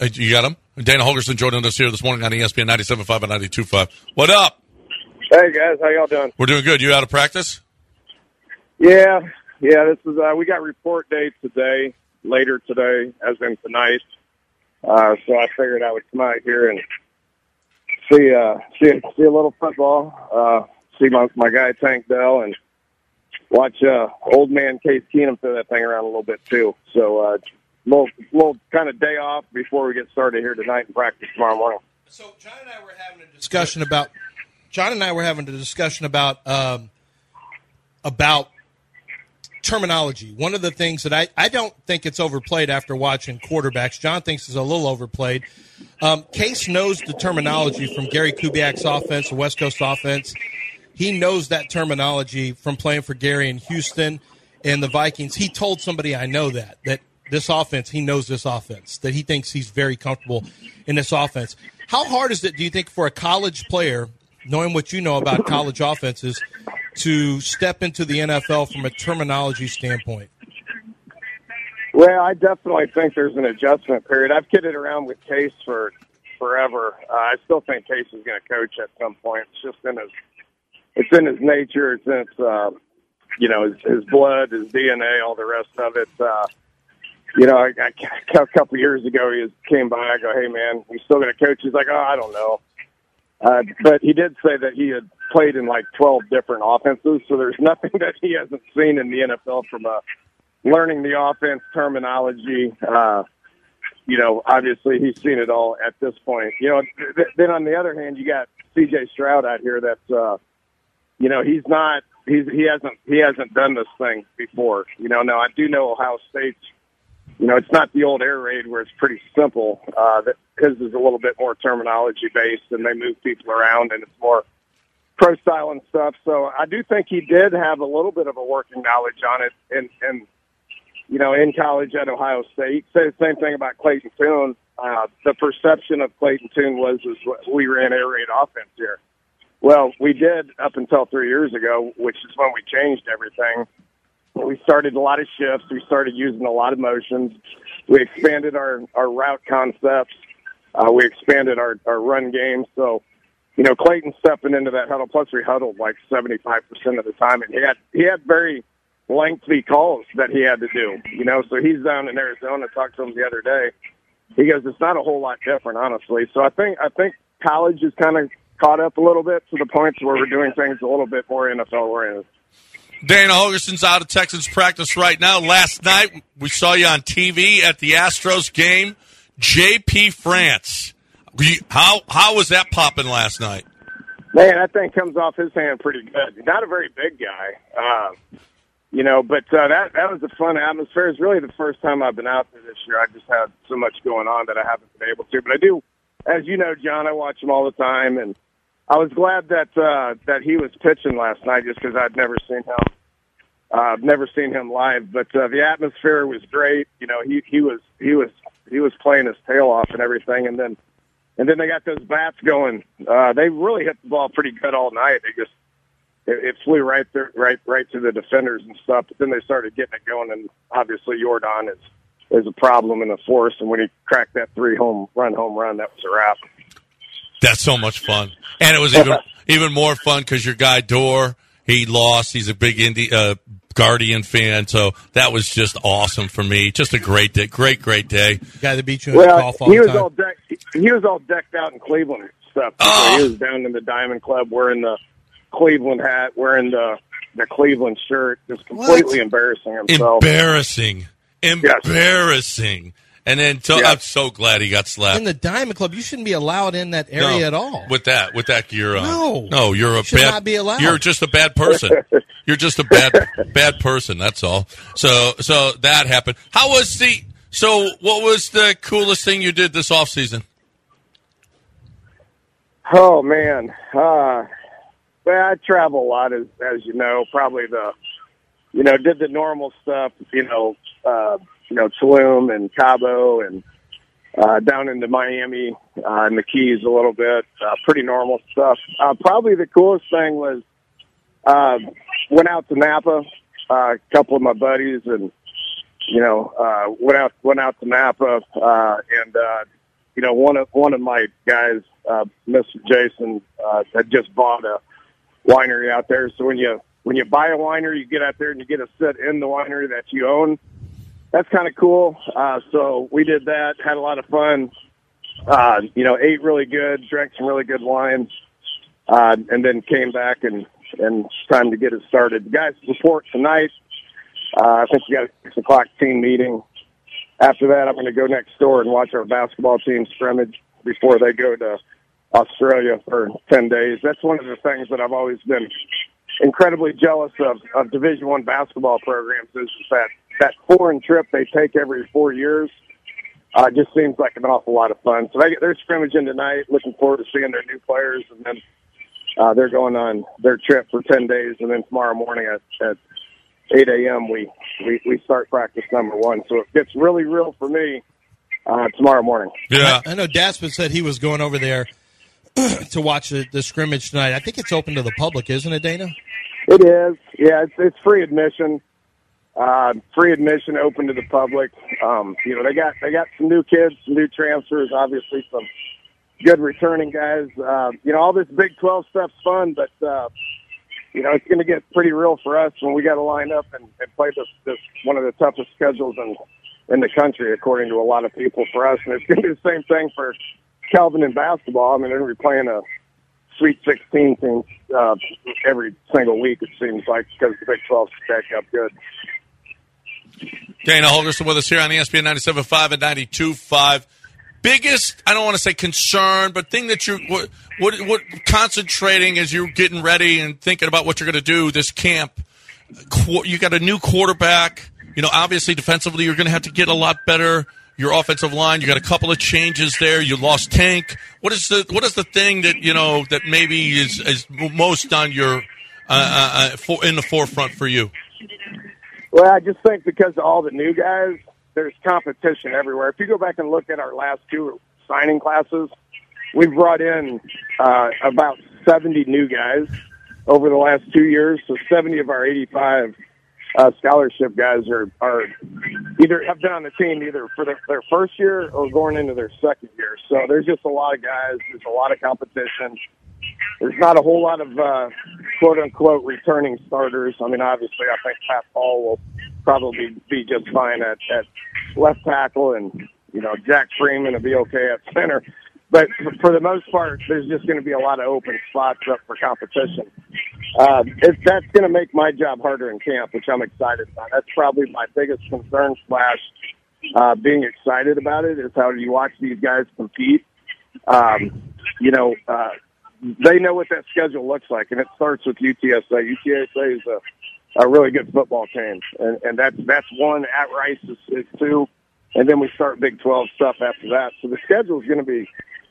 Uh, You got him? Dana Holgorsen joining us here this morning on ESPN 97.5 and 92.5. What up? Hey guys, how y'all doing? We're doing good. You out of practice? Yeah, yeah. This is uh, we got report day today, later today, as in tonight. Uh, so I figured I would come out here and see uh, see see a little football, uh, see my my guy Tank Dell, and watch uh, old man Case Keenum throw that thing around a little bit too. So uh, little little kind of day off before we get started here tonight and practice tomorrow morning. So John and I were having a discussion about John and I were having a discussion about um, about terminology. One of the things that I, I don't think it's overplayed after watching quarterbacks. John thinks is a little overplayed. Um, Case knows the terminology from Gary Kubiak's offense, the West Coast offense. He knows that terminology from playing for Gary in Houston and the Vikings. He told somebody I know that that this offense, he knows this offense, that he thinks he's very comfortable in this offense. How hard is it, do you think, for a college player, knowing what you know about college offenses, to step into the NFL from a terminology standpoint? Well, I definitely think there's an adjustment period. I've kidded around with Case for forever. Uh, I still think Case is going to coach at some point. It's just in his, it's in his nature. It's in his, uh, you know, his, his blood, his DNA, all the rest of it. Uh, you know, a couple years ago, he came by. I go, "Hey, man, you still going to coach?" He's like, "Oh, I don't know." Uh, but he did say that he had played in like 12 different offenses, so there's nothing that he hasn't seen in the NFL from a learning the offense terminology. Uh, you know, obviously he's seen it all at this point. You know, th- then on the other hand, you got C.J. Stroud out here. That's, uh, you know, he's not. He's he hasn't he hasn't done this thing before. You know, now I do know Ohio State's. You know, it's not the old air raid where it's pretty simple. Uh, that his is a little bit more terminology based, and they move people around, and it's more pro style and stuff. So I do think he did have a little bit of a working knowledge on it, and and you know, in college at Ohio State. Say the same thing about Clayton Tune. Uh, the perception of Clayton Tune was, was we ran air raid offense here. Well, we did up until three years ago, which is when we changed everything. We started a lot of shifts. We started using a lot of motions. We expanded our, our route concepts. Uh, we expanded our, our run game. So, you know, Clayton stepping into that huddle, plus we huddled like 75% of the time. And he had, he had very lengthy calls that he had to do, you know, so he's down in Arizona. Talked to him the other day. He goes, it's not a whole lot different, honestly. So I think, I think college is kind of caught up a little bit to the point where we're doing things a little bit more NFL oriented. Dana Holgorsen's out of Texans practice right now. Last night, we saw you on TV at the Astros game. JP France. How, how was that popping last night? Man, that thing comes off his hand pretty good. Not a very big guy, uh, you know, but uh, that that was a fun atmosphere. It's really the first time I've been out there this year. I just had so much going on that I haven't been able to. But I do, as you know, John, I watch him all the time, and I was glad that uh, that he was pitching last night, just because I'd never seen him. Uh, I've never seen him live, but uh, the atmosphere was great. You know, he he was he was he was playing his tail off and everything, and then and then they got those bats going. Uh, they really hit the ball pretty good all night. They just it, it flew right there, right right to the defenders and stuff. But then they started getting it going, and obviously Jordan is is a problem in the force. And when he cracked that three home run home run, that was a wrap. That's so much fun, and it was even even more fun because your guy Dorr he lost. He's a big Indy uh, Guardian fan, so that was just awesome for me. Just a great day, great great day. Guy that beat you Well, golf all he the was time. all decked. He was all decked out in Cleveland stuff. Oh. He was down in the Diamond Club wearing the Cleveland hat, wearing the the Cleveland shirt, just completely embarrassing himself. Embarrassing, embarrassing. And then so, Yeah. I'm so glad he got slapped. in the Diamond Club, you shouldn't be allowed in that area No, at all. With that, with that gear on. No. no, you're a Should bad. not be allowed. You're just a bad person. you're just a bad, bad person. That's all. So, so that happened. How was the? So, what was the coolest thing you did this off season? Oh man, uh, well, I travel a lot, as as you know. Probably the, you know, did the normal stuff. You know, uh, you know, Tulum and Cabo and uh, down into Miami uh, and the Keys a little bit. Uh, pretty normal stuff. Uh, probably the coolest thing was uh, went out to Napa. Uh, a couple of my buddies and you know uh, went out went out to Napa uh, and uh, you know, one of one of my guys, uh, Mr. Jason, uh, had just bought a winery out there. So when you when you buy a winery, you get out there and you get to sit in the winery that you own. That's kind of cool. Uh, so we did that, had a lot of fun. Uh, you know, ate really good, drank some really good wines, uh, and then came back and and time to get it started. The guys report tonight. Uh, I think we got a six o'clock team meeting. After that, I'm going to go next door and watch our basketball team scrimmage before they go to Australia for 10 days. That's one of the things that I've always been incredibly jealous of, of Division One basketball programs is that, that foreign trip they take every four years. Uh, just seems like an awful lot of fun. So they, they're scrimmaging tonight. Looking forward to seeing their new players, and then uh, they're going on their trip for ten days, and then tomorrow morning at, at 8 a.m. We, we we start practice number one. So it gets really real for me uh, tomorrow morning. Yeah, I, I know Daspin said he was going over there to watch the, the scrimmage tonight. I think it's open to the public, isn't it, Dana? It is. Yeah, it's it's free admission. Uh, free admission, open to the public. Um, you know, they got they got some new kids, some new transfers, obviously some good returning guys. Uh, you know, all this Big Twelve stuff's fun, but uh, you know, it's going to get pretty real for us when we got to line up and, and play this, this one of the toughest schedules in in the country, according to a lot of people. For us, and it's going to be the same thing for Kelvin in basketball. I mean, they're going to be playing a Sweet 16 team uh, every single week. It seems like because the Big 12 stack up good. Dana Holgorsen with us here on ESPN 97.5 and 92.5. Biggest, I don't want to say concern, but thing that you're what, what, what concentrating as you're getting ready and thinking about what you're going to do this camp. You got a new quarterback. You know, obviously defensively, you're going to have to get a lot better. Your offensive line, you got a couple of changes there. You lost Tank. What is the what is the thing that you know that maybe is is most on your uh, uh, uh for, in the forefront for you? Well, I just think because of all the new guys, there's competition everywhere. If you go back and look at our last two signing classes, we've brought in uh, about 70 new guys over the last two years. So 70 of our 85 uh, scholarship guys are, are either have been on the team either for their, their first year or going into their second year. So there's just a lot of guys. There's a lot of competition. There's not a whole lot of uh, quote unquote returning starters. I mean, obviously, I think Pat Paul will probably be just fine at, at left tackle, and you know Jack Freeman will be okay at center. But for the most part, there's just going to be a lot of open spots up for competition. Uh, it, that's going to make my job harder in camp, which I'm excited about. That's probably my biggest concern slash uh, being excited about it is how do you watch these guys compete? Um, you know, uh, they know what that schedule looks like, and it starts with UTSA. UTSA is a a really good football team, and, and that's that's one. At Rice is, is two, and then we start Big Twelve stuff after that. So the schedule is going to be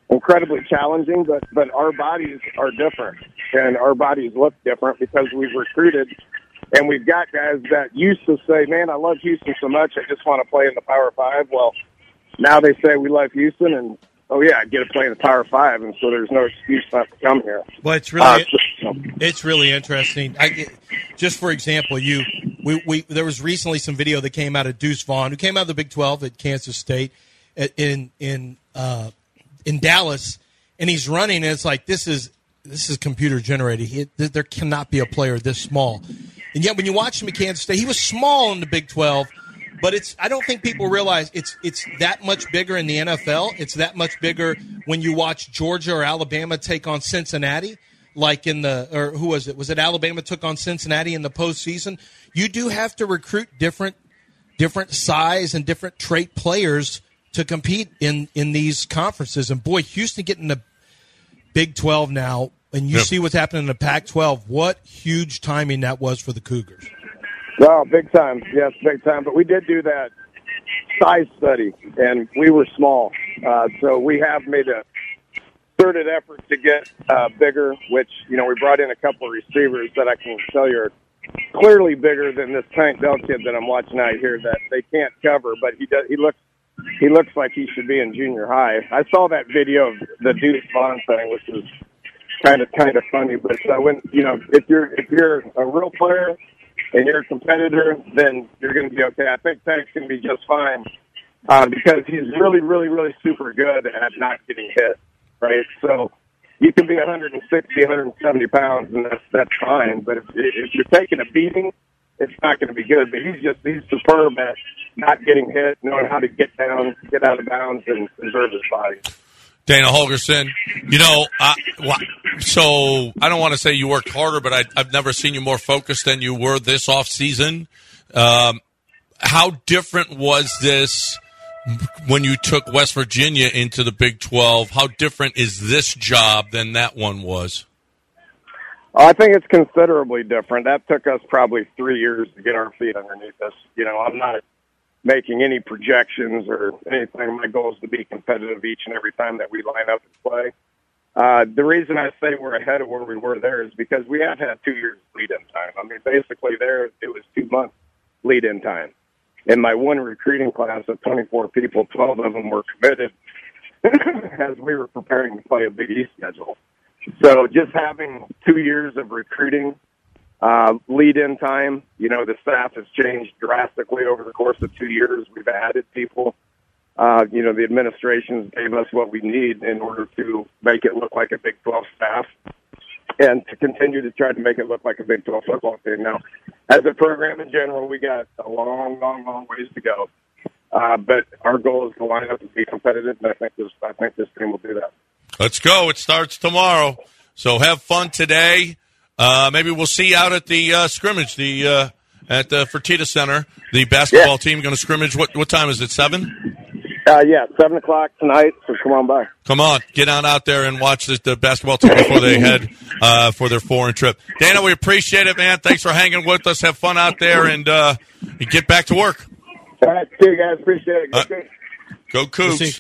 incredibly challenging, but but our bodies are different, and our bodies look different because we've recruited. And we've got guys that used to say, "Man, I love Houston so much, I just want to play in the Power Five. Well, now they say we love Houston, and oh yeah, I get to play in the Power Five, and so there's no excuse not to come here. Well, it's really uh, it's really interesting. I, just for example, you we, we there was recently some video that came out of Deuce Vaughn, who came out of the Big Twelve at Kansas State, in in uh, in Dallas, and he's running, and it's like this is this is computer generated. He, there cannot be a player this small, and yet when you watch him at Kansas State, he was small in the Big Twelve but it's I don't think people realize it's it's that much bigger in the NFL. It's that much bigger when you watch Georgia or Alabama take on Cincinnati, like in the or who was it? Was it Alabama took on Cincinnati in the postseason? You do have to recruit different different size and different trait players to compete in in these conferences. And boy, Houston getting the Big Twelve now, and you yep. see what's happening in the Pac twelve. What huge timing that was for the Cougars. Well, big time. Yes, big time. But we did do that size study, and we were small. Uh, so we have made a concerted effort to get uh, bigger, which, you know, we brought in a couple of receivers that I can tell you are clearly bigger than this Tank Dell kid that I'm watching out here that they can't cover, but he does, he looks, he looks like he should be in junior high. I saw that video of the Deuce Vaughn thing, which is kind of, kind of funny, but uh, when, you know, if you're, if you're a real player, and you're a competitor, then you're going to be okay. I think Tank's going to be just fine uh, because he's really, really, really super good at not getting hit, right? So you can be 160, 170 pounds, and that's that's fine. But if, if you're taking a beating, it's not going to be good. But he's just he's superb at not getting hit, knowing how to get down, get out of bounds, and preserve his body. Dana Holgorsen. you know, uh, so I don't want to say you worked harder, but I, have never seen you more focused than you were this off season. Um, how different was this when you took West Virginia into the Big 12? How different is this job than that one was? I think it's considerably different. That took us probably three years to get our feet underneath us. You know, I'm not making any projections or anything. My goal is to be competitive each and every time that we line up and play. Uh, the reason I say we're ahead of where we were there is because we have had two years of lead in time. I mean, basically there it was two months lead in time. In my one recruiting class of 24 people, 12 of them were committed as we were preparing to play a Big East schedule. So just having two years of recruiting uh, lead in time, you know, the staff has changed drastically over the course of two years. We've added people. Uh, you know, the administration gave us what we need in order to make it look like a Big 12 staff and to continue to try to make it look like a Big 12 football team. Now, as a program in general, we got a long, long, long ways to go. Uh, but our goal is to line up and be competitive, and I think this, I think this team will do that. Let's go. It starts tomorrow. So have fun today. Uh, maybe we'll see you out at the uh, scrimmage, the uh, at the Fertitta Center. The basketball yeah. team going to scrimmage. What what time is it? Seven. Uh, yeah, seven o'clock tonight. So come on by. Come on, get on out there and watch the, the basketball team before they head uh, for their foreign trip. Dana, we appreciate it, man. Thanks for hanging with us. Have fun out there and, uh, get back to work. All right, see you guys. Appreciate it. Go, Go Cougs.